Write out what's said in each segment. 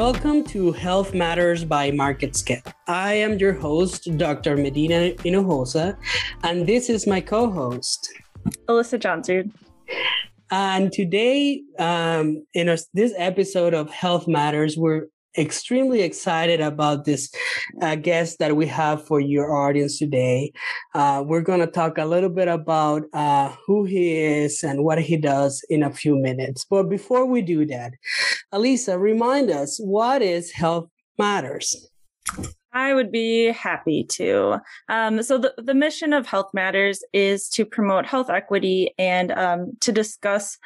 Welcome to Health Matters by MarketScape. I am your host, Dr. Medina Hinojosa, and this is my co host, Alyssa Johnson. And today, um, in this episode of Health Matters, we're extremely excited about this uh, guest that we have for your audience today. Uh, we're going to talk a little bit about uh, who he is and what he does in a few minutes. But before we do that, Alisa, remind us what is Health Matters? I would be happy to. Um, so the, the mission of Health Matters is to promote health equity and um, to discuss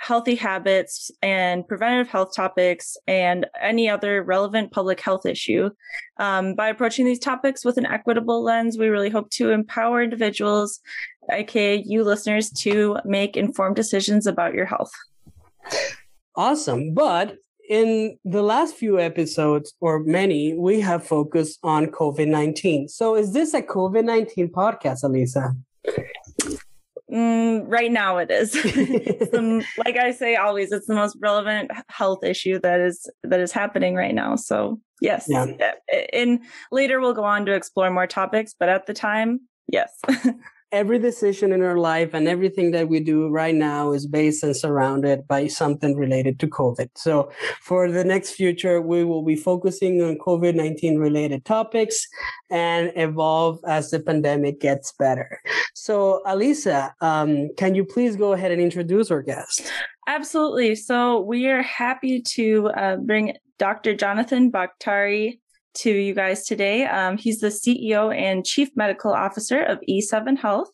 healthy habits and preventative health topics and any other relevant public health issue. Um, by approaching these topics with an equitable lens, we really hope to empower individuals, aka you listeners, to make informed decisions about your health. Awesome. But in the last few episodes, or many, we have focused on COVID 19. So, is this a COVID 19 podcast, Alisa? Mm, right now it is the, like i say always it's the most relevant health issue that is that is happening right now so yes yeah. and later we'll go on to explore more topics but at the time yes every decision in our life and everything that we do right now is based and surrounded by something related to COVID. So for the next future, we will be focusing on COVID 19 related topics and evolve as the pandemic gets better. So, Alisa, um, can you please go ahead and introduce our guest? Absolutely. So we are happy to uh, bring Dr. Jonathan Bakhtari to you guys today. Um, he's the CEO and Chief Medical Officer of E7 Health,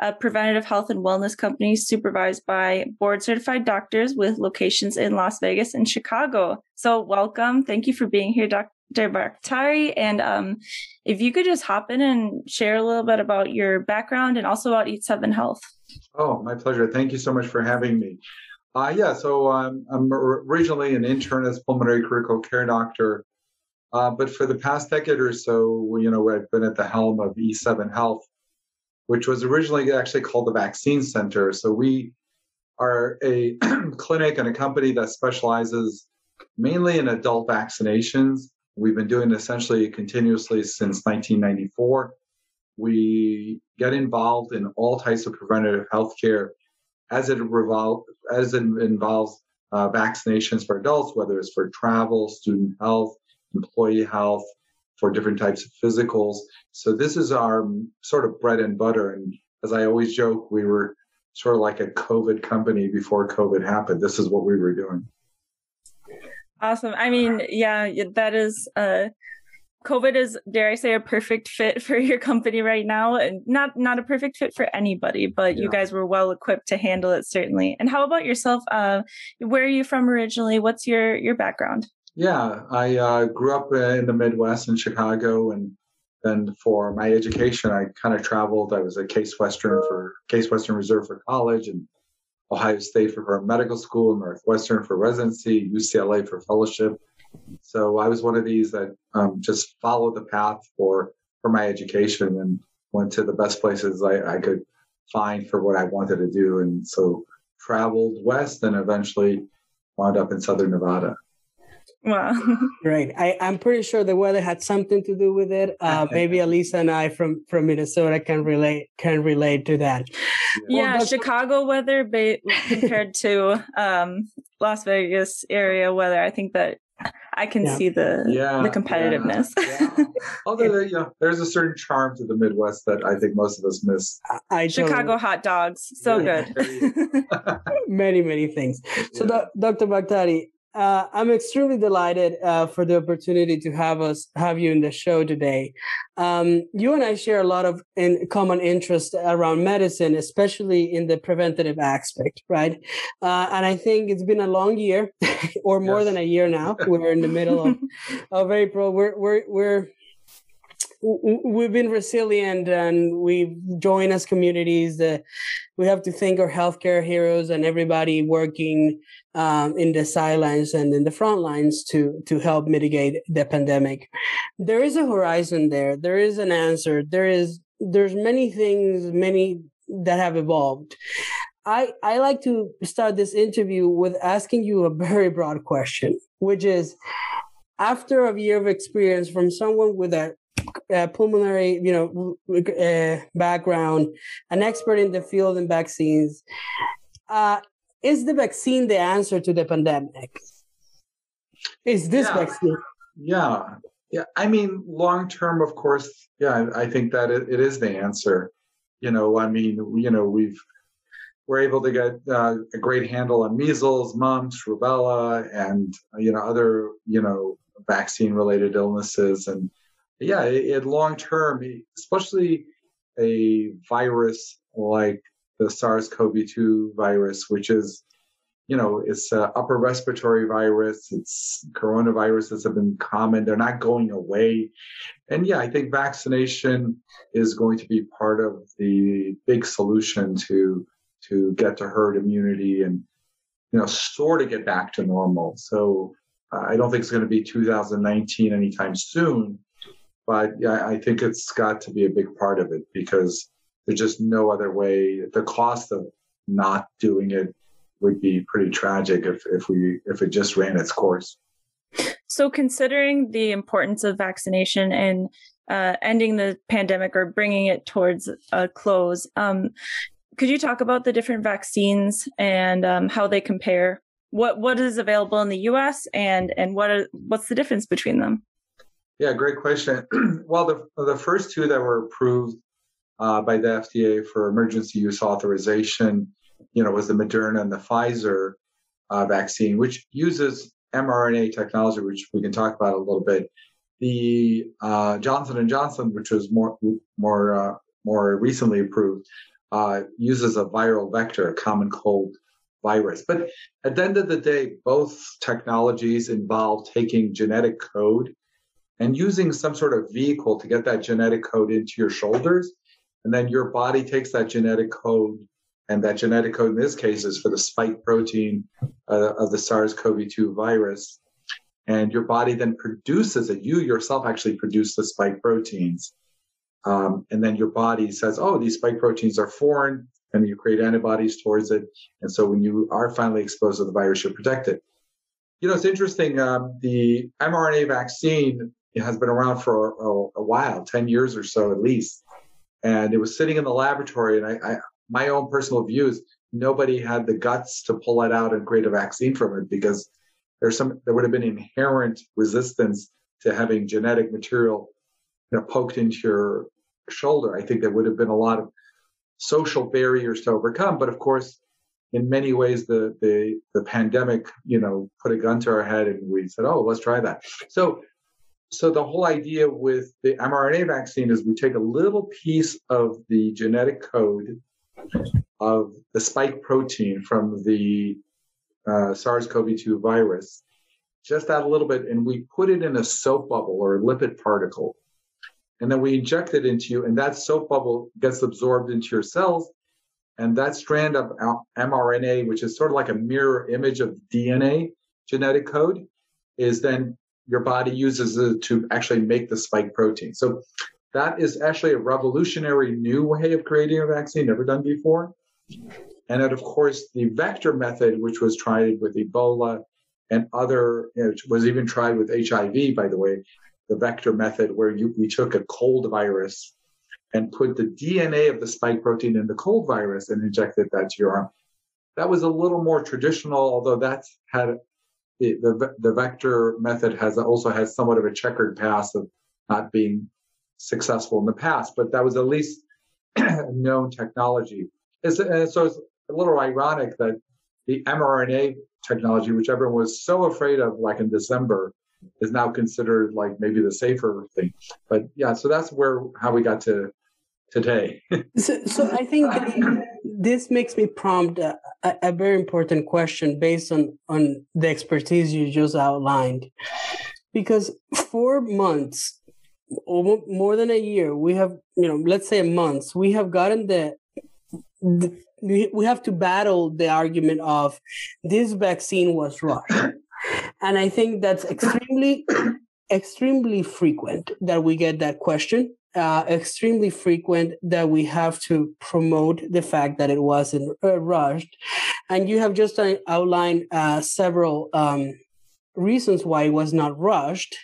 a preventative health and wellness company supervised by board certified doctors with locations in Las Vegas and Chicago. So, welcome. Thank you for being here, Dr. Bakhtari. And um, if you could just hop in and share a little bit about your background and also about E7 Health. Oh, my pleasure. Thank you so much for having me. Uh, yeah, so um, I'm originally an internist pulmonary critical care doctor uh, but for the past decade or so, you know, I've been at the helm of E7 Health, which was originally actually called the Vaccine Center. So we are a clinic and a company that specializes mainly in adult vaccinations. We've been doing essentially continuously since 1994. We get involved in all types of preventative healthcare as it revol- as it involves uh, vaccinations for adults, whether it's for travel, student health, employee health, for different types of physicals. So this is our sort of bread and butter. And as I always joke, we were sort of like a COVID company before COVID happened. This is what we were doing. Awesome. I mean, yeah, that is uh COVID is, dare I say, a perfect fit for your company right now, and not not a perfect fit for anybody, but yeah. you guys were well equipped to handle it certainly. And how about yourself? Uh, where are you from originally? What's your your background? Yeah, I uh, grew up in the Midwest in Chicago, and then for my education, I kind of traveled. I was at Case Western for Case Western Reserve for college, and Ohio State for, for medical school, Northwestern for residency, UCLA for fellowship. So I was one of these that um, just followed the path for for my education and went to the best places I, I could find for what I wanted to do, and so traveled west and eventually wound up in Southern Nevada. Wow. Great. I, I'm pretty sure the weather had something to do with it. Uh, maybe Alisa and I from, from Minnesota can relate can relate to that. Yeah, well, Chicago weather ba- compared to um, Las Vegas area weather. I think that I can yeah. see the yeah, the competitiveness. Yeah, yeah. Although you know, there's a certain charm to the Midwest that I think most of us miss. I, Chicago hot dogs, so good. many many things. So, Dr. Bakhtari, uh, I'm extremely delighted uh, for the opportunity to have us have you in the show today. Um, you and I share a lot of in common interest around medicine, especially in the preventative aspect, right? Uh, and I think it's been a long year, or more yes. than a year now. We're in the middle of, of April. We're we're we're we've been resilient and we've joined as communities. Uh, we have to thank our healthcare heroes and everybody working um, in the sidelines and in the front lines to to help mitigate the pandemic. There is a horizon there. There is an answer. There is there's many things, many that have evolved. I, I like to start this interview with asking you a very broad question, which is after a year of experience from someone with a, a pulmonary, you know, uh, background, an expert in the field in vaccines, uh, is the vaccine the answer to the pandemic? Is this yeah. vaccine? Yeah, yeah. I mean, long term, of course. Yeah, I think that it, it is the answer. You know, I mean, you know, we've we're able to get uh, a great handle on measles, mumps, rubella, and you know other you know vaccine related illnesses. And yeah, it, long term, especially a virus like the SARS-CoV-2 virus, which is you know, it's an upper respiratory virus. It's coronaviruses have been common. They're not going away. And yeah, I think vaccination is going to be part of the big solution to to get to herd immunity and you know sort of get back to normal. So uh, I don't think it's going to be 2019 anytime soon, but yeah, I think it's got to be a big part of it because there's just no other way. The cost of not doing it would be pretty tragic if if we if it just ran its course. So, considering the importance of vaccination and uh, ending the pandemic or bringing it towards a close, um, could you talk about the different vaccines and um, how they compare? What what is available in the U.S. and and what are, what's the difference between them? Yeah, great question. well, the the first two that were approved uh, by the FDA for emergency use authorization, you know, was the Moderna and the Pfizer uh, vaccine, which uses mRNA technology, which we can talk about a little bit. The uh, Johnson and Johnson, which was more more uh, more recently approved, uh, uses a viral vector, a common cold virus. But at the end of the day, both technologies involve taking genetic code and using some sort of vehicle to get that genetic code into your shoulders. And then your body takes that genetic code, and that genetic code in this case is for the spike protein uh, of the SARS CoV 2 virus. And your body then produces it. You yourself actually produce the spike proteins. Um, and then your body says, oh, these spike proteins are foreign, and you create antibodies towards it. And so when you are finally exposed to the virus, you're protected. You know, it's interesting. Um, the mRNA vaccine has been around for a, a, while, 10 years or so at least. And it was sitting in the laboratory. And I, I, my own personal view is nobody had the guts to pull it out and create a vaccine from it because there's some, there would have been inherent resistance to having genetic material you know, poked into your shoulder. I think there would have been a lot of social barriers to overcome. But of course, in many ways, the the the pandemic, you know, put a gun to our head, and we said, "Oh, let's try that." So, so the whole idea with the mRNA vaccine is we take a little piece of the genetic code of the spike protein from the uh, SARS-CoV-2 virus, just that a little bit, and we put it in a soap bubble or a lipid particle and then we inject it into you, and that soap bubble gets absorbed into your cells. And that strand of mRNA, which is sort of like a mirror image of DNA genetic code, is then your body uses it to actually make the spike protein. So that is actually a revolutionary new way of creating a vaccine, never done before. And then, of course, the vector method, which was tried with Ebola and other, you know, was even tried with HIV, by the way, the vector method where you, we took a cold virus and put the DNA of the spike protein in the cold virus and injected that to your arm. That was a little more traditional, although that's had the, the, vector method has also has somewhat of a checkered past of not being successful in the past, but that was at least known technology. It's, so it's a little ironic that the mRNA technology, which everyone was so afraid of, like in December, is now considered like maybe the safer thing. But yeah, so that's where how we got to today. so, so I think this makes me prompt a, a, very important question based on on the expertise you just outlined, because for months, more than a year, we have you know let's say months, we have gotten the, the we have to battle the argument of this vaccine was rushed and I think that's extremely, extremely frequent that we get that question. Uh, extremely frequent that we have to promote the fact that it wasn't uh, rushed. And you have just uh, outlined uh, several um, reasons why it was not rushed.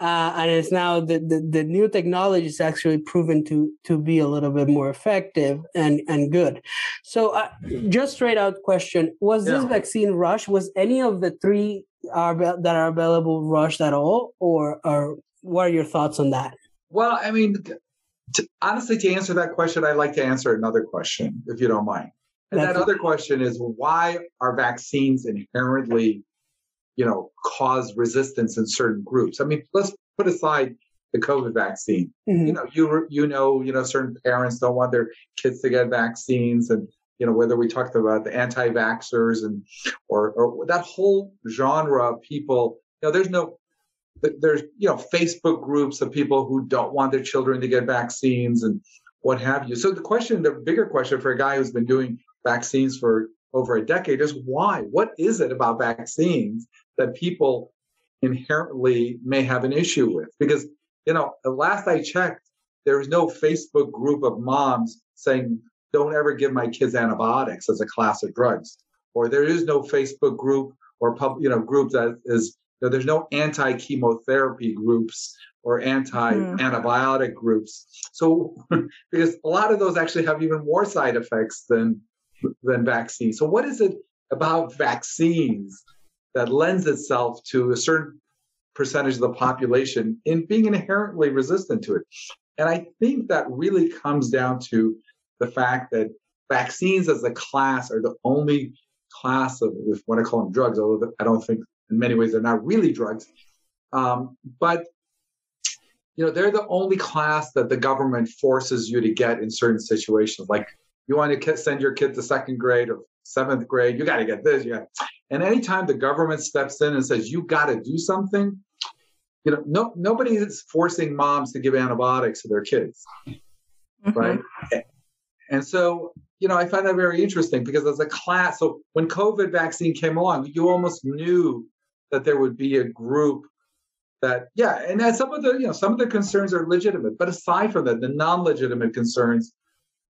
Uh, and it's now the, the, the, new technology is actually proven to, to be a little bit more effective and, and good. So, uh, just straight out question Was yeah. this vaccine rushed? Was any of the three are, that are available rushed at all? Or, or what are your thoughts on that? Well, I mean, to, honestly, to answer that question, I'd like to answer another question, if you don't mind. And That's that other question is why are vaccines inherently, you know, cause resistance in certain groups? I mean, let's put aside the COVID vaccine. Mm-hmm. You know, you you know, you know, certain parents don't want their kids to get vaccines, and you know, whether we talked about the anti-vaxxers and or or that whole genre of people. You know, there's no there's you know Facebook groups of people who don't want their children to get vaccines and what have you. So the question, the bigger question for a guy who's been doing vaccines for over a decade is why? What is it about vaccines that people inherently may have an issue with? Because you know, last I checked, there was no Facebook group of moms saying, "Don't ever give my kids antibiotics as a class of drugs," or there is no Facebook group or pub, you know, group that is know, there's no anti-chemotherapy groups or anti-antibiotic mm. groups. So because a lot of those actually have even more side effects than than vaccines. So what is it about vaccines that lends itself to a certain percentage of the population in being inherently resistant to it? And I think that really comes down to the fact that vaccines as a class are the only class of, if want to call them drugs, although I don't think in many ways they're not really drugs. Um, but you know they're the only class that the government forces you to get in certain situations. Like you want to send your kid to second grade or seventh grade you got to get this yeah and anytime the government steps in and says you got to do something you know no nobody is forcing moms to give antibiotics to their kids. Mm-hmm. right? And so you know i find that very interesting because as a class so when covid vaccine came along you almost knew that there would be a group that yeah and that some of the you know some of the concerns are legitimate but aside from that the non-legitimate concerns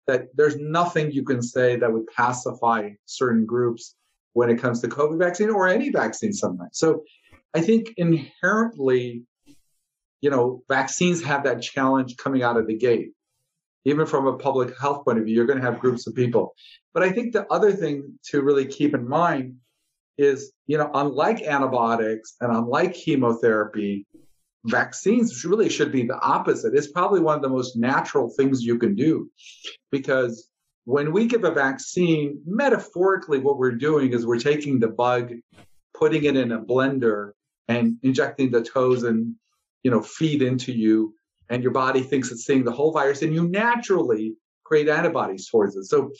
that there's nothing you can say that would pacify certain groups when it comes to covid vaccine or any vaccine sometimes so i think inherently you know vaccines have that challenge coming out of the gate. Even from a public health point of view you're going to have groups of people. But i think the other thing to really keep in mind is, you know, unlike antibiotics and unlike chemotherapy, vaccines really should be the opposite. It's probably one of the most natural things you can do because when we give a vaccine, metaphorically, what we're doing is we're taking the bug, putting it in a blender, and injecting the toes and you know feed into you, and your body thinks it's seeing the whole virus, and you naturally create antibodies towards it. So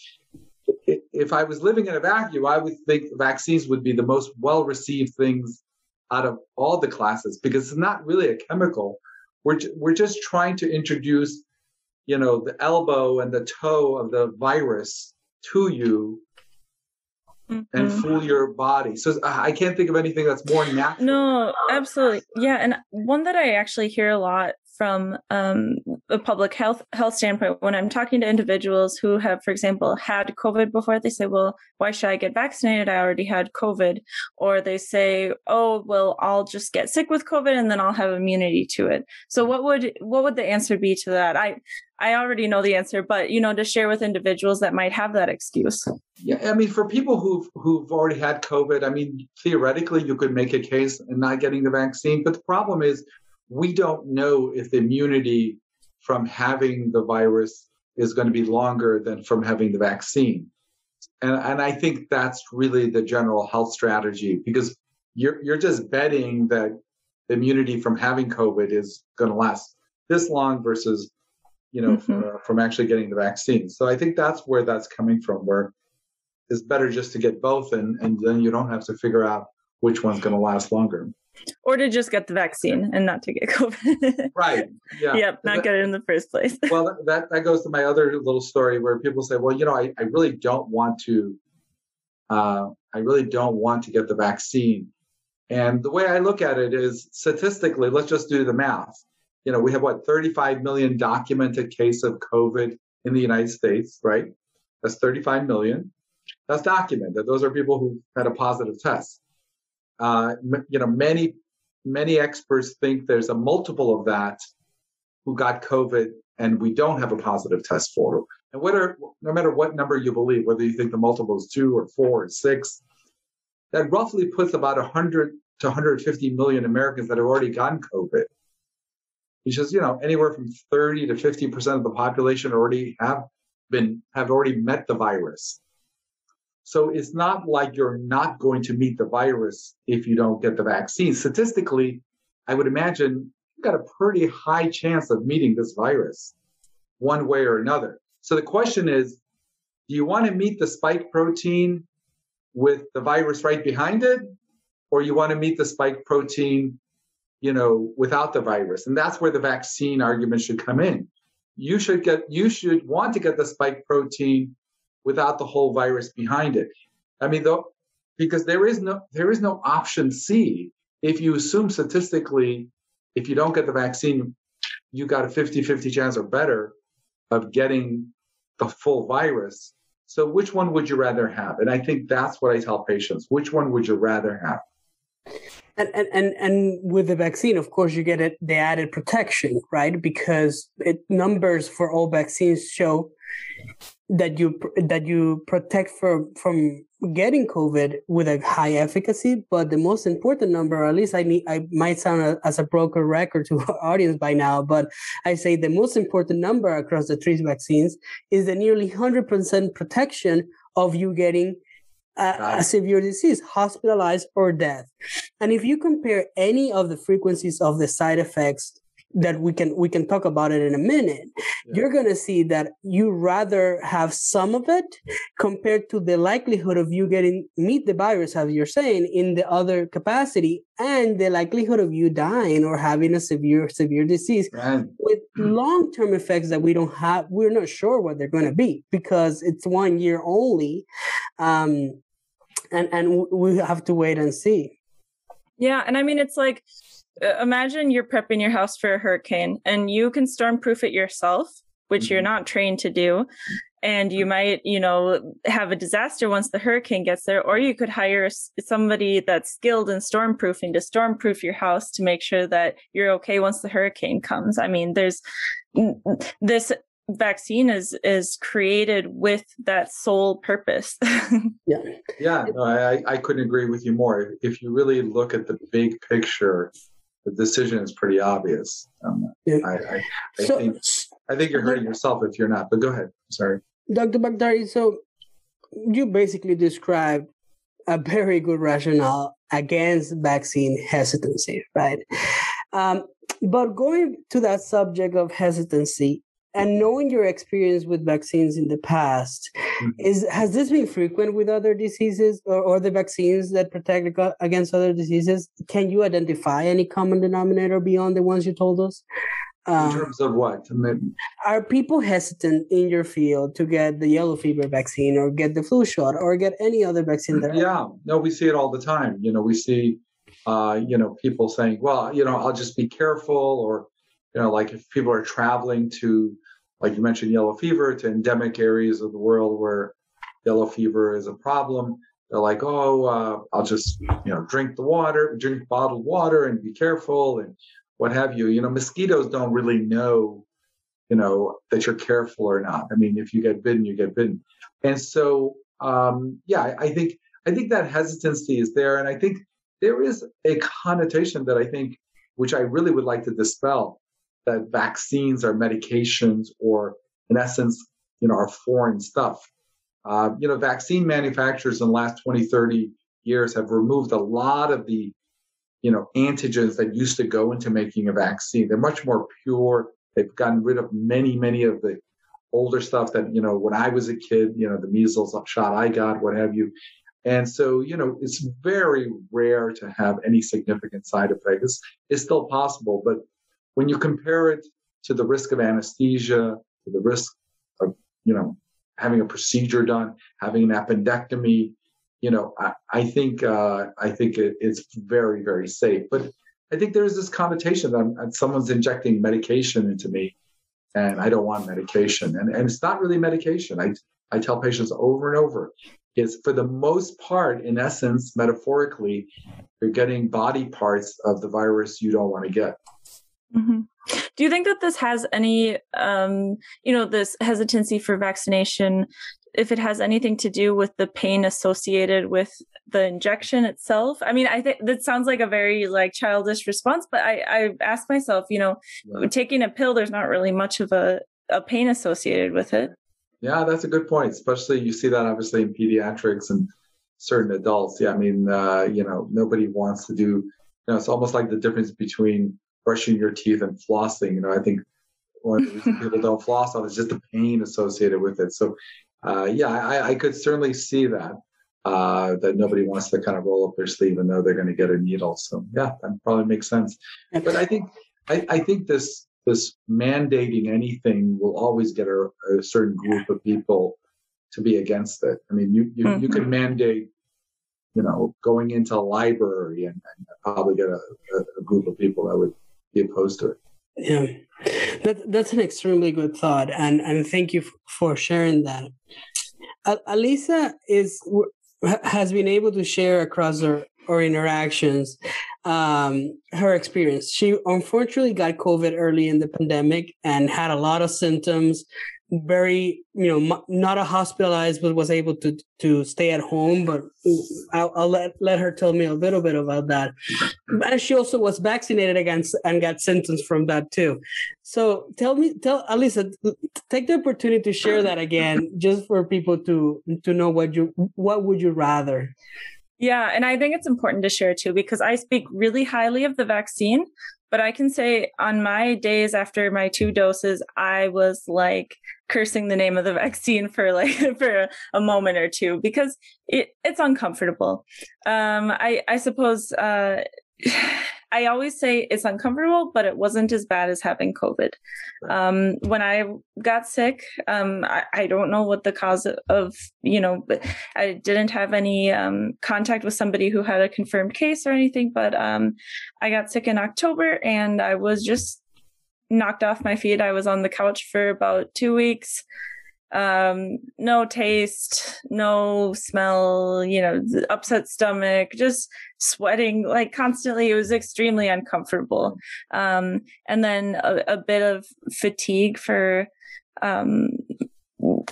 if I was living in a vacuum, I would think vaccines would be the most well received things out of all the classes because it's not really a chemical. We're, we're just trying to introduce, you know, the elbow and the toe of the virus to you mm-hmm. and fool your body. So I can't think of anything that's more natural. No, absolutely. Yeah. And one that I actually hear a lot from um, a public health health standpoint when i'm talking to individuals who have for example had covid before they say well why should i get vaccinated? I already had covid. Or they say oh well i'll just get sick with covid and then i'll have immunity to it. So what would what would the answer be to that? I i already know the answer but you know to share with individuals that might have that excuse. Yeah i mean for people who've who've already had covid i mean theoretically you could make a case in not getting the vaccine but the problem is we don't know if the immunity from having the virus is going to be longer than from having the vaccine. And, and I think that's really the general health strategy because you're, you're just betting that immunity from having COVID is going to last this long versus, you know, mm-hmm. from, uh, from actually getting the vaccine. So I think that's where that's coming from, where it's better just to get both and, and then you don't have to figure out which one's going to last longer or to just get the vaccine and not to get COVID. right. Yeah. Yep. Not that, get it in the first place. well, that, that goes to my other little story where people say, well, you know, I, I really don't want to, uh, I really don't want to get the vaccine. And the way I look at it is statistically, let's just do the math. you know, we have what 35 million documented case of COVID in the United States, right? That's 35 million. That's documented. Those are people who had a positive test. Uh, you know, many many experts think there's a multiple of that who got COVID and we don't have a positive test for. And whether no matter what number you believe, whether you think the multiple is two or four or six, that roughly puts about 100 to 150 million Americans that have already gotten COVID. Which is, you know, anywhere from 30 to 50 percent of the population already have been have already met the virus. So it's not like you're not going to meet the virus if you don't get the vaccine. Statistically, I would imagine you've got a pretty high chance of meeting this virus one way or another. So the question is, do you want to meet the spike protein with the virus right behind it? Or you want to meet the spike protein, you know, without the virus? And that's where the vaccine argument should come in. You should get, you should want to get the spike protein without the whole virus behind it. I mean, though, because there is no there is no option C. If you assume statistically, if you don't get the vaccine, you got a 50-50 chance or better of getting the full virus. So which one would you rather have? And I think that's what I tell patients. Which one would you rather have? And, and and and with the vaccine, of course, you get it, the added protection, right? Because it numbers for all vaccines show that you that you protect from from getting COVID with a high efficacy. But the most important number, or at least I need, I might sound a, as a broken record to our audience by now, but I say the most important number across the three vaccines is the nearly hundred percent protection of you getting a, a, severe disease, hospitalized or death. And if you compare any of the frequencies of the side effects that we can we can talk about it in a minute yeah. you're going to see that you rather have some of it compared to the likelihood of you getting meet the virus as you're saying in the other capacity and the likelihood of you dying or having a severe severe disease right. with long-term effects that we don't have we're not sure what they're going to be because it's one year only um and and we have to wait and see yeah and i mean it's like imagine you're prepping your house for a hurricane and you can stormproof it yourself which mm-hmm. you're not trained to do. And you might you know have a disaster once the hurricane gets there or you could hire somebody that's skilled in stormproofing to stormproof your house to make sure that you're okay once the hurricane comes. I mean there's this vaccine is is created with that sole purpose. Yeah. Yeah no, I, I couldn't agree with you more. If you really look at the big picture the decision is pretty obvious. Um, yeah. I, I, I so, think I think you're hurting yourself if you're not. But go ahead. Sorry, Dr. Bakhtari. So you basically described a very good rationale against vaccine hesitancy, right? Um, but going to that subject of hesitancy, and knowing your experience with vaccines in the past mm-hmm. is has this been frequent with other diseases or, or the vaccines that protect against other diseases? Can you identify any common denominator beyond the ones you told us? Um, in terms of what? Are people hesitant in your field to get the yellow fever vaccine or get the flu shot or get any other vaccine that yeah. No we see it all the time. You know we see uh, you know people saying well you know i'll just be careful or you know, like if people are traveling to, like you mentioned, yellow fever to endemic areas of the world where yellow fever is a problem, they're like, oh, uh, I'll just, you know, drink the water, drink bottled water and be careful and what have you. You know, mosquitoes don't really know, you know, that you're careful or not. I mean, if you get bitten, you get bitten. And so, um, yeah, I think, I think that hesitancy is there. And I think there is a connotation that I think, which I really would like to dispel, that vaccines are medications or in essence, you know, are foreign stuff. Uh, you know, vaccine manufacturers in the last 20, 30 years have removed a lot of the, you know, antigens that used to go into making a vaccine. They're much more pure. They've gotten rid of many, many of the older stuff that, you know, when I was a kid, you know, the measles shot I got, what have you. And so, you know, it's very rare to have any significant side effects. It's still possible, but when you compare it to the risk of anesthesia, to the risk of, you know, having a procedure done, having an appendectomy, you know, I, I think uh, I think it, it's very very safe. But I think there is this connotation that someone's injecting medication into me, and I don't want medication, and and it's not really medication. I I tell patients over and over, is for the most part, in essence, metaphorically, you're getting body parts of the virus you don't want to get. Mm-hmm. Do you think that this has any, um, you know, this hesitancy for vaccination, if it has anything to do with the pain associated with the injection itself? I mean, I think that sounds like a very like childish response, but I, I ask myself, you know, yeah. taking a pill, there's not really much of a, a pain associated with it. Yeah, that's a good point. Especially you see that obviously in pediatrics and certain adults. Yeah, I mean, uh, you know, nobody wants to do. You know, it's almost like the difference between brushing your teeth and flossing. You know, I think one of the reasons people don't floss off is just the pain associated with it. So, uh, yeah, I, I, could certainly see that. Uh, that nobody wants to kind of roll up their sleeve and know they're going to get a needle. So yeah, that probably makes sense. But I think I, I think this this mandating anything will always get a, a, certain group of people to be against it. I mean, you you, mm-hmm. you can mandate you know, going into a library and, and probably get a, a, group of people that would be opposed to it. Yeah, that, that's an extremely good thought, and and thank you f- for sharing that. Uh, Alisa is has been able to share across her or interactions um, her experience. She unfortunately got COVID early in the pandemic and had a lot of symptoms, very you know not a hospitalized but was able to to stay at home but I'll, I'll, let let her tell me a little bit about that. And she also was vaccinated against and got symptoms from that too. So tell me tell alisa take the opportunity to share that again just for people to to know what you what would you rather. Yeah and i think it's important to share too because i speak really highly of the vaccine but I can say on my days after my two doses, I was like cursing the name of the vaccine for like for a moment or two because it, it's uncomfortable. Um, I I suppose uh, I always say it's uncomfortable, but it wasn't as bad as having COVID. Um, when I got sick, um, I, I, don't know what the cause of, you know, I didn't have any um, contact with somebody who had a confirmed case or anything, but um, I got sick in October and I was just knocked off my feet. I was on the couch for about two weeks um no taste no smell you know upset stomach just sweating like constantly. It was extremely uncomfortable. Um and then a, a bit of fatigue for um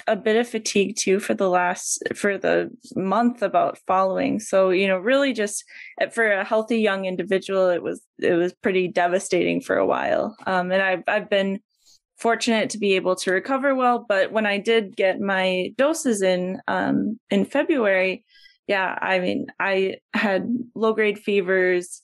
a bit of fatigue too for the last for the month about following. So you know really just eh, for a healthy young individual it was it was pretty devastating for a while. Um and i've i've been fortunate to be able to recover well. But when I did get my doses in um, in February, yeah, I mean, I had low grade fevers,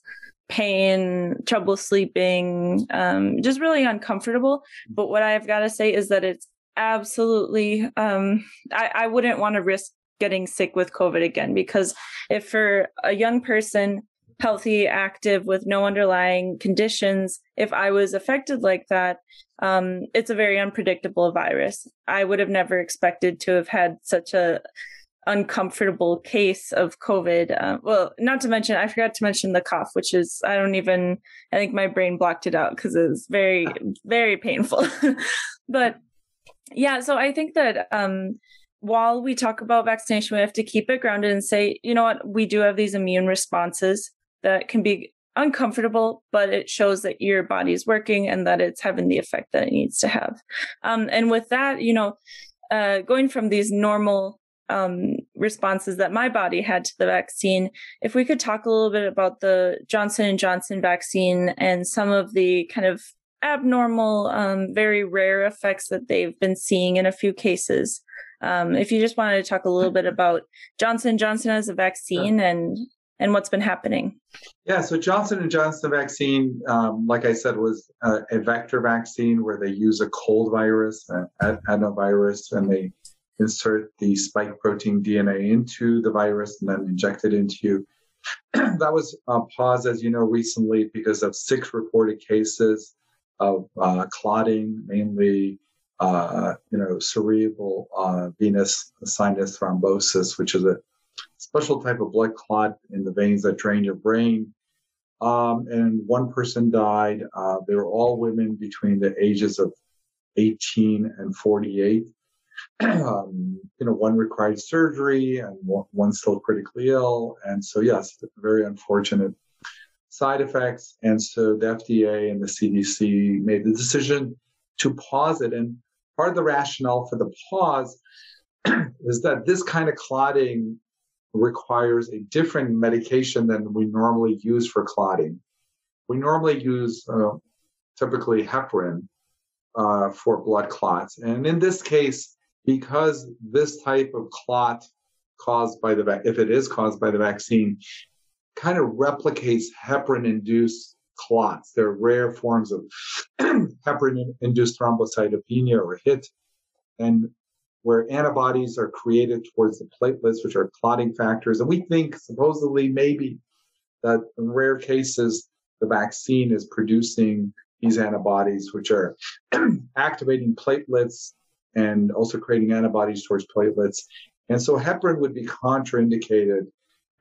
pain, trouble sleeping, um, just really uncomfortable. But what I've got to say is that it's absolutely, um, I, I wouldn't want to risk getting sick with COVID again because if for a young person, healthy, active, with no underlying conditions, if I was affected like that, um, it's a very unpredictable virus. I would have never expected to have had such a uncomfortable case of COVID. Uh, well, not to mention, I forgot to mention the cough, which is, I don't even, I think my brain blocked it out because it was very, very painful. but yeah, so I think that um, while we talk about vaccination, we have to keep it grounded and say, you know what, we do have these immune responses that can be uncomfortable, but it shows that your body is working and that it's having the effect that it needs to have. Um, and with that, you know, uh, going from these normal um, responses that my body had to the vaccine, if we could talk a little bit about the Johnson and Johnson vaccine and some of the kind of abnormal, um, very rare effects that they've been seeing in a few cases. Um, if you just wanted to talk a little bit about Johnson Johnson as a vaccine and and what's been happening? Yeah, so Johnson and Johnson vaccine, um, like I said, was a, a, vector vaccine where they use a cold virus, an adenovirus, and they insert the spike protein DNA into the virus and then inject it into you. that was uh, paused, as you know, recently because of six reported cases of uh, clotting, mainly uh, you know cerebral uh, venous sinus thrombosis, which is a special type of blood clot in the veins that drain your brain. um, and one person died. Uh, they were all women between the ages of 18 and 48. um, you know, one required surgery and one still critically ill. And so, yes, very unfortunate side effects. And so the FDA and the CDC made the decision to pause it. And part of the rationale for the pause is that this kind of clotting requires a different medication than we normally use for clotting. We normally use uh, typically heparin uh, for blood clots. And in this case, because this type of clot caused by the, if it is caused by the vaccine, kind of replicates heparin induced clots. They're rare forms of heparin induced thrombocytopenia or HIT. And where antibodies are created towards the platelets, which are clotting factors. And we think supposedly maybe that in rare cases, the vaccine is producing these antibodies, which are activating platelets and also creating antibodies towards platelets. And so heparin would be contraindicated.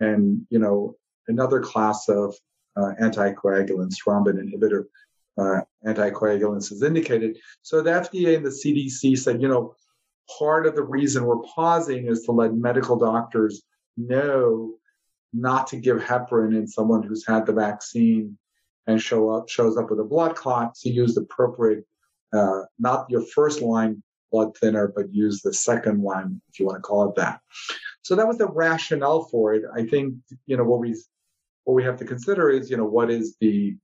And, you know, another class of uh, anticoagulants, thrombin inhibitor uh, anticoagulants is indicated. So the FDA and the CDC said, you know, part of the reason we're pausing is to let medical doctors know not to give heparin in someone who's had the vaccine and show up shows up with a blood clot to use the appropriate uh, not your first line blood thinner but use the second one if you want to call it that. So that was the rationale for it. I think you know what we what we have to consider is you know what is the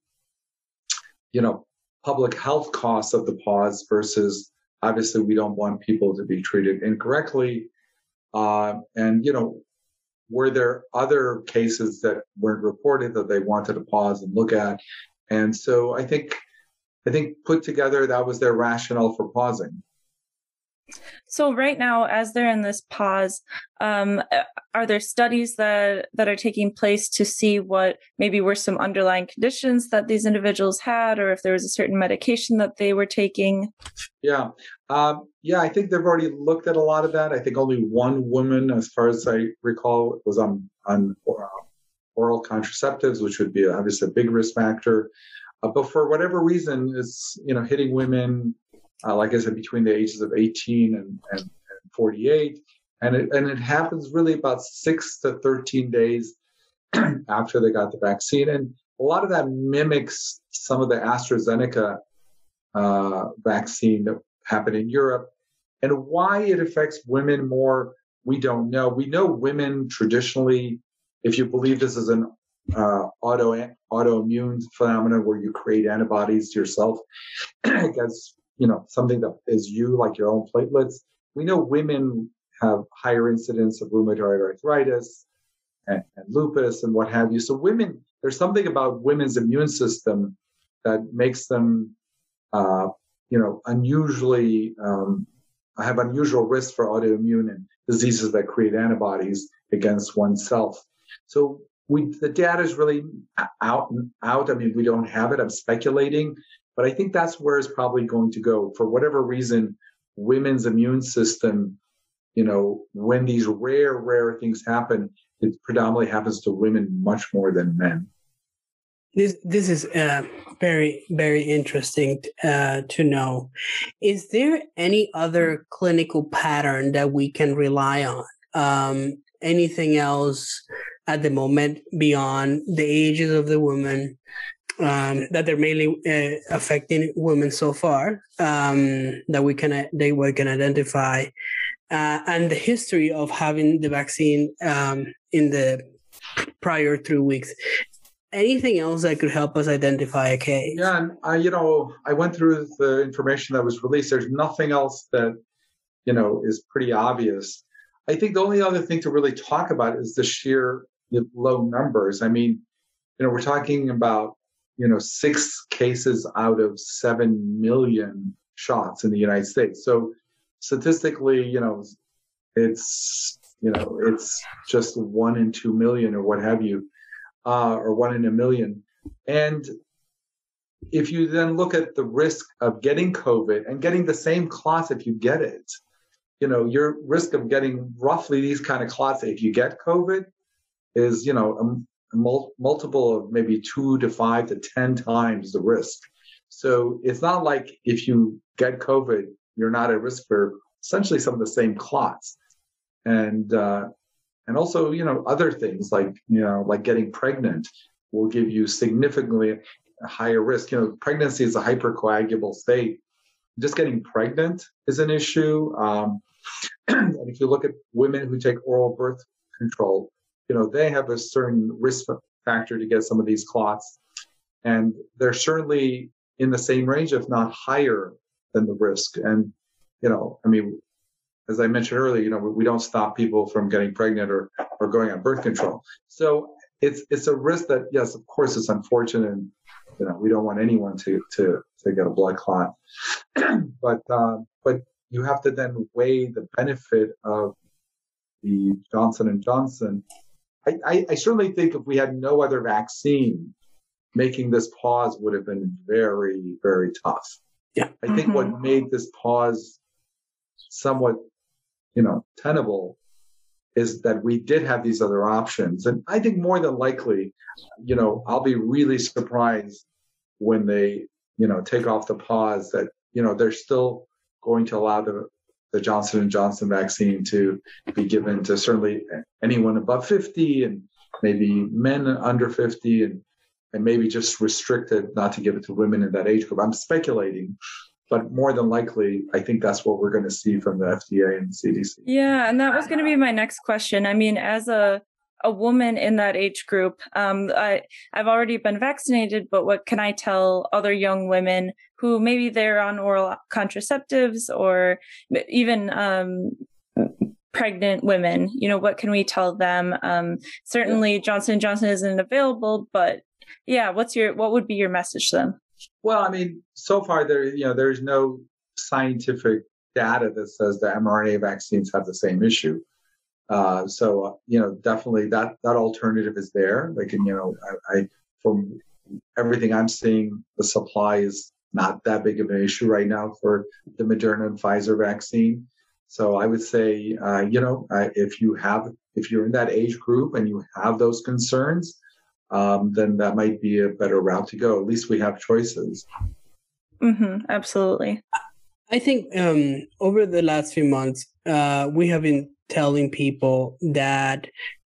you know public health costs of the pause versus Obviously, we don't want people to be treated incorrectly. Uh, and, you know, were there other cases that weren't reported that they wanted to pause and look at? And so I think, I think put together, that was their rationale for pausing. So right now, as they're in this pause, um, are there studies that that are taking place to see what maybe were some underlying conditions that these individuals had, or if there was a certain medication that they were taking? Yeah, um, yeah, I think they've already looked at a lot of that. I think only one woman, as far as I recall, was on on oral contraceptives, which would be obviously a big risk factor. Uh, but for whatever reason, it's you know hitting women uh, like I said, between the ages of 18 and, and, and 48. And it, and it happens really about six to 13 days after they got the vaccine. And a lot of that mimics some of the AstraZeneca uh, vaccine that happened in Europe. And why it affects women more, we don't know. We know women traditionally, if you believe this is an uh, auto autoimmune phenomenon where you create antibodies yourself against you know, something that is you, like your own platelets. We know women have higher incidence of rheumatoid arthritis and, and lupus and what have you. So women, there's something about women's immune system that makes them, uh, you know, unusually um, have unusual risk for autoimmune and diseases that create antibodies against oneself. So we, the data is really out out. I mean, we don't have it. I'm speculating, but I think that's where it's probably going to go. For whatever reason, women's immune system, you know, when these rare, rare things happen, it predominantly happens to women much more than men. This this is uh, very very interesting uh, to know. Is there any other clinical pattern that we can rely on? Um, anything else at the moment beyond the ages of the women um, that they're mainly uh, affecting women so far um, that we can that we can identify, uh, and the history of having the vaccine um, in the prior three weeks. Anything else that could help us identify a case? Yeah, and I, you know, I went through the information that was released. There's nothing else that, you know, is pretty obvious. I think the only other thing to really talk about is the sheer low numbers. I mean, you know, we're talking about you know, six cases out of seven million shots in the United States. So statistically, you know, it's you know, it's just one in two million or what have you, uh, or one in a million. And if you then look at the risk of getting COVID and getting the same clots if you get it, you know, your risk of getting roughly these kind of clots if you get COVID is, you know, mul- multiple of maybe two to five to 10 times the risk. So it's not like if you get COVID, you're not at risk for essentially some of the same clots. And, uh, and also, you know, other things like, you know, like getting pregnant will give you significantly higher risk. You know, pregnancy is a hypercoagulable state. Just getting pregnant is an issue. Um, and if you look at women who take oral birth control, you know, they have a certain risk factor to get some of these clots. And they're certainly in the same range, if not higher than the risk. And, you know, I mean, as I mentioned earlier, you know, we don't stop people from getting pregnant or, or going on birth control. So it's it's a risk that yes, of course, it's unfortunate. And, you know, we don't want anyone to to to get a blood clot, but uh, but you have to then weigh the benefit of the Johnson and Johnson. I, I, I certainly think if we had no other vaccine, making this pause would have been very very tough. Yeah, I think mm-hmm. what made this pause somewhat, you know, tenable is that we did have these other options. And I think more than likely, you know, I'll be really surprised when they, you know, take off the pause that, you know, they're still going to allow the, the Johnson and Johnson vaccine to be given to certainly anyone above 50 and maybe men under 50 and and maybe just restricted not to give it to women in that age group. I'm speculating, but more than likely, I think that's what we're going to see from the FDA and CDC. Yeah, and that was going to be my next question. I mean, as a a woman in that age group, um, I I've already been vaccinated, but what can I tell other young women who maybe they're on oral contraceptives or even um, pregnant women? You know, what can we tell them? Um, certainly, Johnson Johnson isn't available, but yeah, what's your what would be your message to them? Well, I mean, so far there, you know, there's no scientific data that says the mRNA vaccines have the same issue. Uh, so, uh, you know, definitely that that alternative is there. Like, and, you know, I, I from everything I'm seeing, the supply is not that big of an issue right now for the Moderna and Pfizer vaccine. So I would say, uh, you know, uh, if you have, if you're in that age group and you have those concerns, um, then that might be a better route to go. At least we have choices. Mm-hmm, absolutely. I think um, over the last few months, uh, we have been telling people that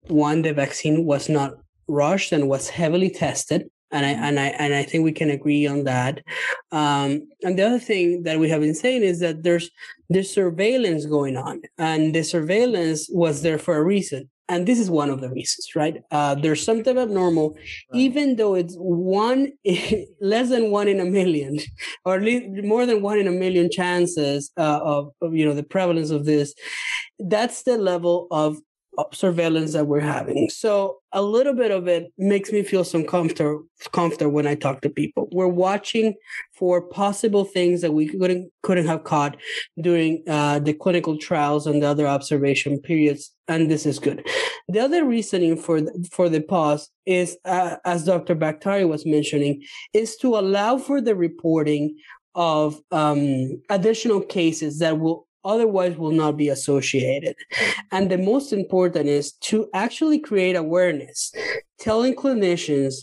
one, the vaccine was not rushed and was heavily tested. And I and I and I think we can agree on that. Um, and the other thing that we have been saying is that there's there's surveillance going on, and the surveillance was there for a reason and this is one of the reasons right uh, there's something abnormal right. even though it's one less than one in a million or more than one in a million chances uh, of, of, you know the prevalence of this that's the level of surveillance that we're having. So a little bit of it makes me feel some comfort comfort when I talk to people. We're watching for possible things that we couldn't couldn't have caught during uh, the clinical trials and the other observation periods, and this is good. The other reasoning for the, for the pause is, uh, as Dr. Bakhtari was mentioning, is to allow for the reporting of um, additional cases that will otherwise will not be associated. And the most important is to actually create awareness, telling clinicians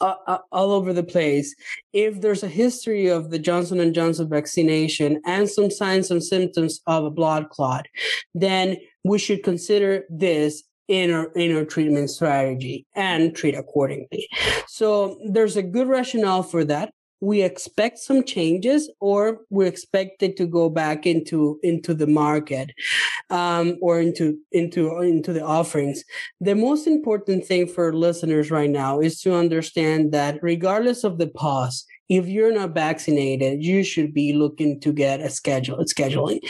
uh, uh, all over the place if there's a history of the Johnson and Johnson vaccination and some signs and symptoms of a blood clot, then we should consider this in our in our treatment strategy and treat accordingly. So there's a good rationale for that we expect some changes or we expect it to go back into into the market um, or into into into the offerings. The most important thing for listeners right now is to understand that regardless of the pause if you're not vaccinated, you should be looking to get a schedule, scheduling.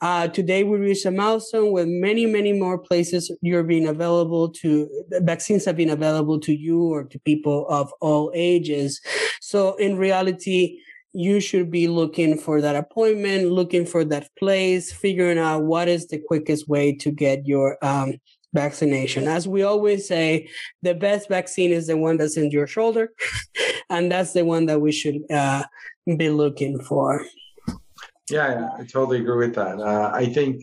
Uh, today, we reached a milestone with many, many more places you're being available to, vaccines have been available to you or to people of all ages. So in reality, you should be looking for that appointment, looking for that place, figuring out what is the quickest way to get your um, vaccination. As we always say, the best vaccine is the one that's in your shoulder, and that's the one that we should uh, be looking for. Yeah, I totally agree with that. Uh, I think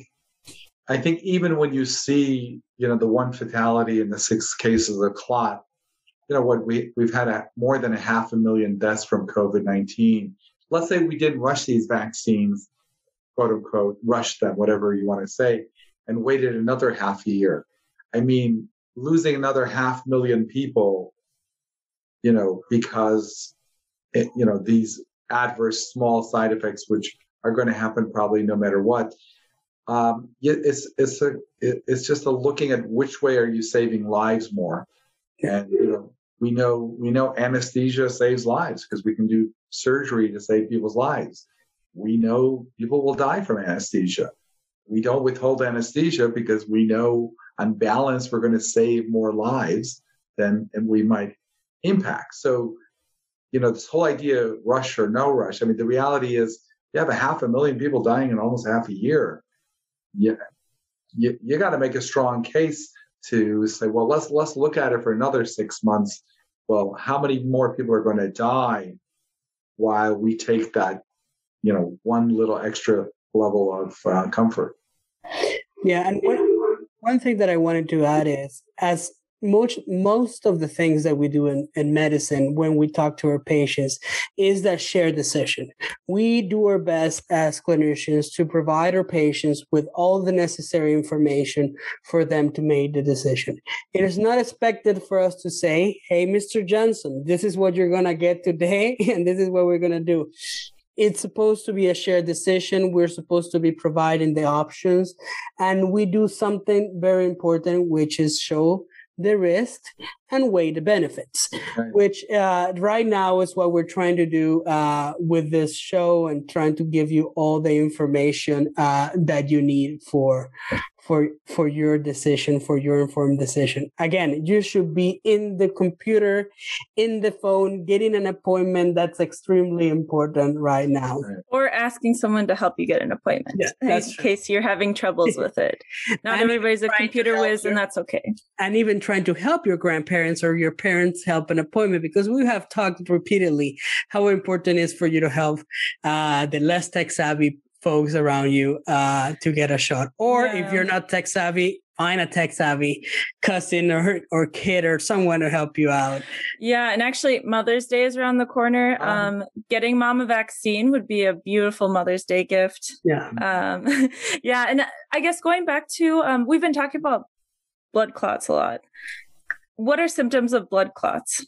I think even when you see, you know, the one fatality in the six cases of clot, you know what we we've had a, more than a half a million deaths from COVID nineteen. Let's say we didn't rush these vaccines, quote unquote, rush them, whatever you want to say, and waited another half a year. I mean, losing another half million people, you know, because it, you know these adverse small side effects, which are going to happen probably no matter what. Um, it's it's a it's just a looking at which way are you saving lives more, and you know we know we know anesthesia saves lives because we can do surgery to save people's lives. We know people will die from anesthesia. We don't withhold anesthesia because we know on balance we're going to save more lives than and we might impact. So, you know, this whole idea rush or no rush. I mean, the reality is you have a half a million people dying in almost half a year. Yeah, you, you got to make a strong case to say, well, let's let's look at it for another six months. Well, how many more people are going to die while we take that, you know, one little extra level of uh, comfort? Yeah, and one one thing that I wanted to add is as most most of the things that we do in, in medicine when we talk to our patients is that shared decision. We do our best as clinicians to provide our patients with all the necessary information for them to make the decision. It is not expected for us to say hey mr johnson this is what you're going to get today and this is what we're going to do it's supposed to be a shared decision. We're supposed to be providing the options. And we do something very important, which is show the risk and weigh the benefits, right. which uh, right now is what we're trying to do uh, with this show and trying to give you all the information uh, that you need for for for your decision for your informed decision. Again you should be in the computer in the phone getting an appointment that's extremely important right now. Or asking someone to help you get an appointment yeah, in true. case you're having troubles with it. Not and everybody's a computer whiz and that's okay. and even trying to help your grandparents or your parents help an appointment because we have talked repeatedly how important it is for you to help uh, the less tech savvy folks around you uh, to get a shot. Or yeah. if you're not tech savvy, find a tech savvy cousin or or kid or someone to help you out. Yeah, and actually Mother's Day is around the corner. Um, um getting mom a vaccine would be a beautiful Mother's Day gift. Yeah. Um yeah, and I guess going back to um we've been talking about blood clots a lot. What are symptoms of blood clots?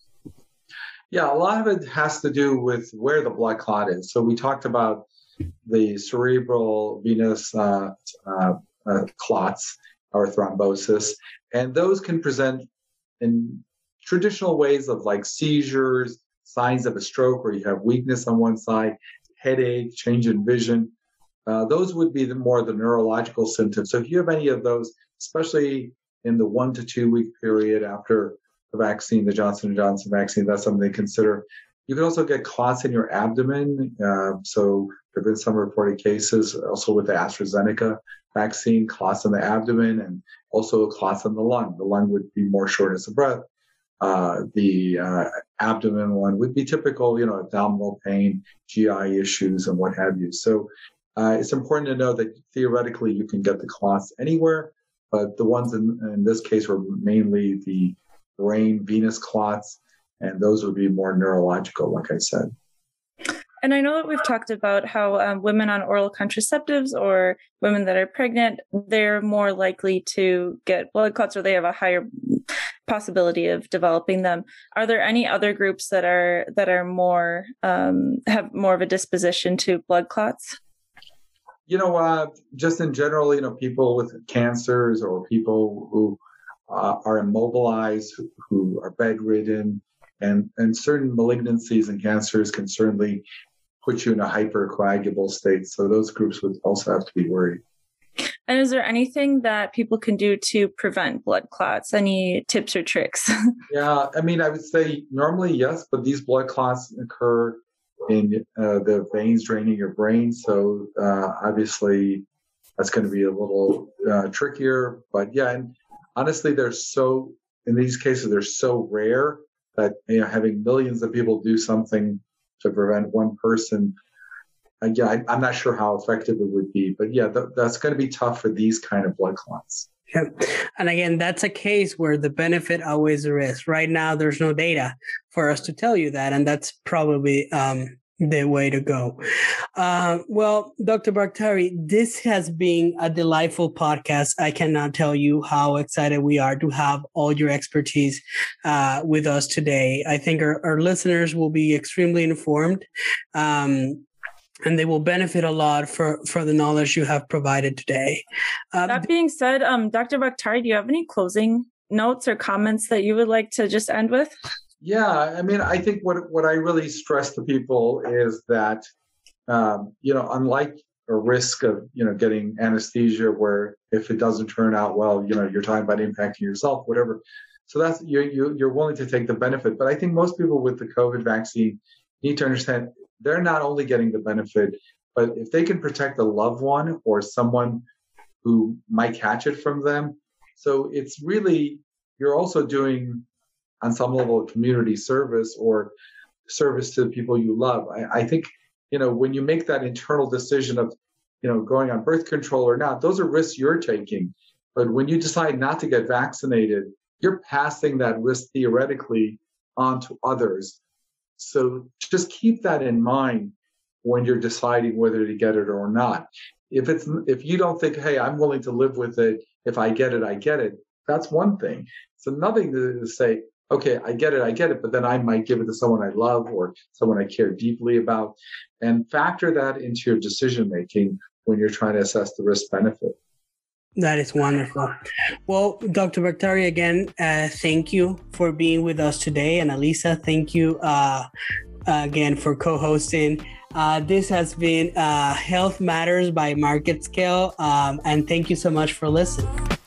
Yeah, a lot of it has to do with where the blood clot is. So we talked about the cerebral venous uh, uh, uh, clots or thrombosis, and those can present in traditional ways of like seizures, signs of a stroke, where you have weakness on one side, headache, change in vision. Uh, those would be the more the neurological symptoms. So if you have any of those, especially in the one to two week period after the vaccine, the Johnson & Johnson vaccine, that's something to consider. You can also get clots in your abdomen. Uh, so there have been some reported cases also with the AstraZeneca vaccine, clots in the abdomen and also clots in the lung. The lung would be more shortness of breath. Uh, the uh, abdomen one would be typical, you know, abdominal pain, GI issues, and what have you. So uh, it's important to know that theoretically you can get the clots anywhere, but the ones in, in this case were mainly the brain venous clots and those would be more neurological, like I said. And I know that we've talked about how um, women on oral contraceptives or women that are pregnant, they're more likely to get blood clots or they have a higher possibility of developing them. Are there any other groups that are that are more um, have more of a disposition to blood clots? You know, uh, just in general, you know, people with cancers or people who uh, are immobilized, who, who are bedridden, and, and certain malignancies and cancers can certainly put you in a hypercoagulable state. So those groups would also have to be worried. And is there anything that people can do to prevent blood clots? Any tips or tricks? yeah, I mean, I would say normally yes, but these blood clots occur in uh, the veins draining your brain. So uh, obviously, that's going to be a little uh, trickier. But yeah, and honestly, they're so in these cases they're so rare that you know having millions of people do something to prevent one person again, I, am not sure how effective it would be, but yeah, th- that's going to be tough for these kind of blood clots. Yeah. And again, that's a case where the benefit outweighs the risk. Right now, there's no data for us to tell you that. And that's probably um, the way to go. Uh, well, Dr. Bakhtari, this has been a delightful podcast. I cannot tell you how excited we are to have all your expertise uh, with us today. I think our, our, listeners will be extremely informed. Um, and they will benefit a lot for, for the knowledge you have provided today. Uh, that being said, um, Dr. Bakhtari, do you have any closing notes or comments that you would like to just end with? Yeah, I mean, I think what what I really stress to people is that, um, you know, unlike a risk of you know getting anesthesia, where if it doesn't turn out well, you know, you're talking about impacting yourself, whatever. So that's you you you're willing to take the benefit. But I think most people with the COVID vaccine need to understand they're not only getting the benefit, but if they can protect a loved one or someone who might catch it from them, so it's really you're also doing on some level of community service or service to the people you love. I, I think, you know, when you make that internal decision of, you know, going on birth control or not, those are risks you're taking. But when you decide not to get vaccinated, you're passing that risk theoretically on to others. So just keep that in mind when you're deciding whether to get it or not. If it's if you don't think, hey, I'm willing to live with it, if I get it, I get it, that's one thing. It's another thing to say, okay, I get it, I get it, but then I might give it to someone I love or someone I care deeply about. And factor that into your decision making when you're trying to assess the risk benefit. That is wonderful. Well, Dr. Bakhtari, again, uh, thank you for being with us today. And Alisa, thank you uh, again for co hosting. Uh, this has been uh, Health Matters by Market Scale. Um, and thank you so much for listening.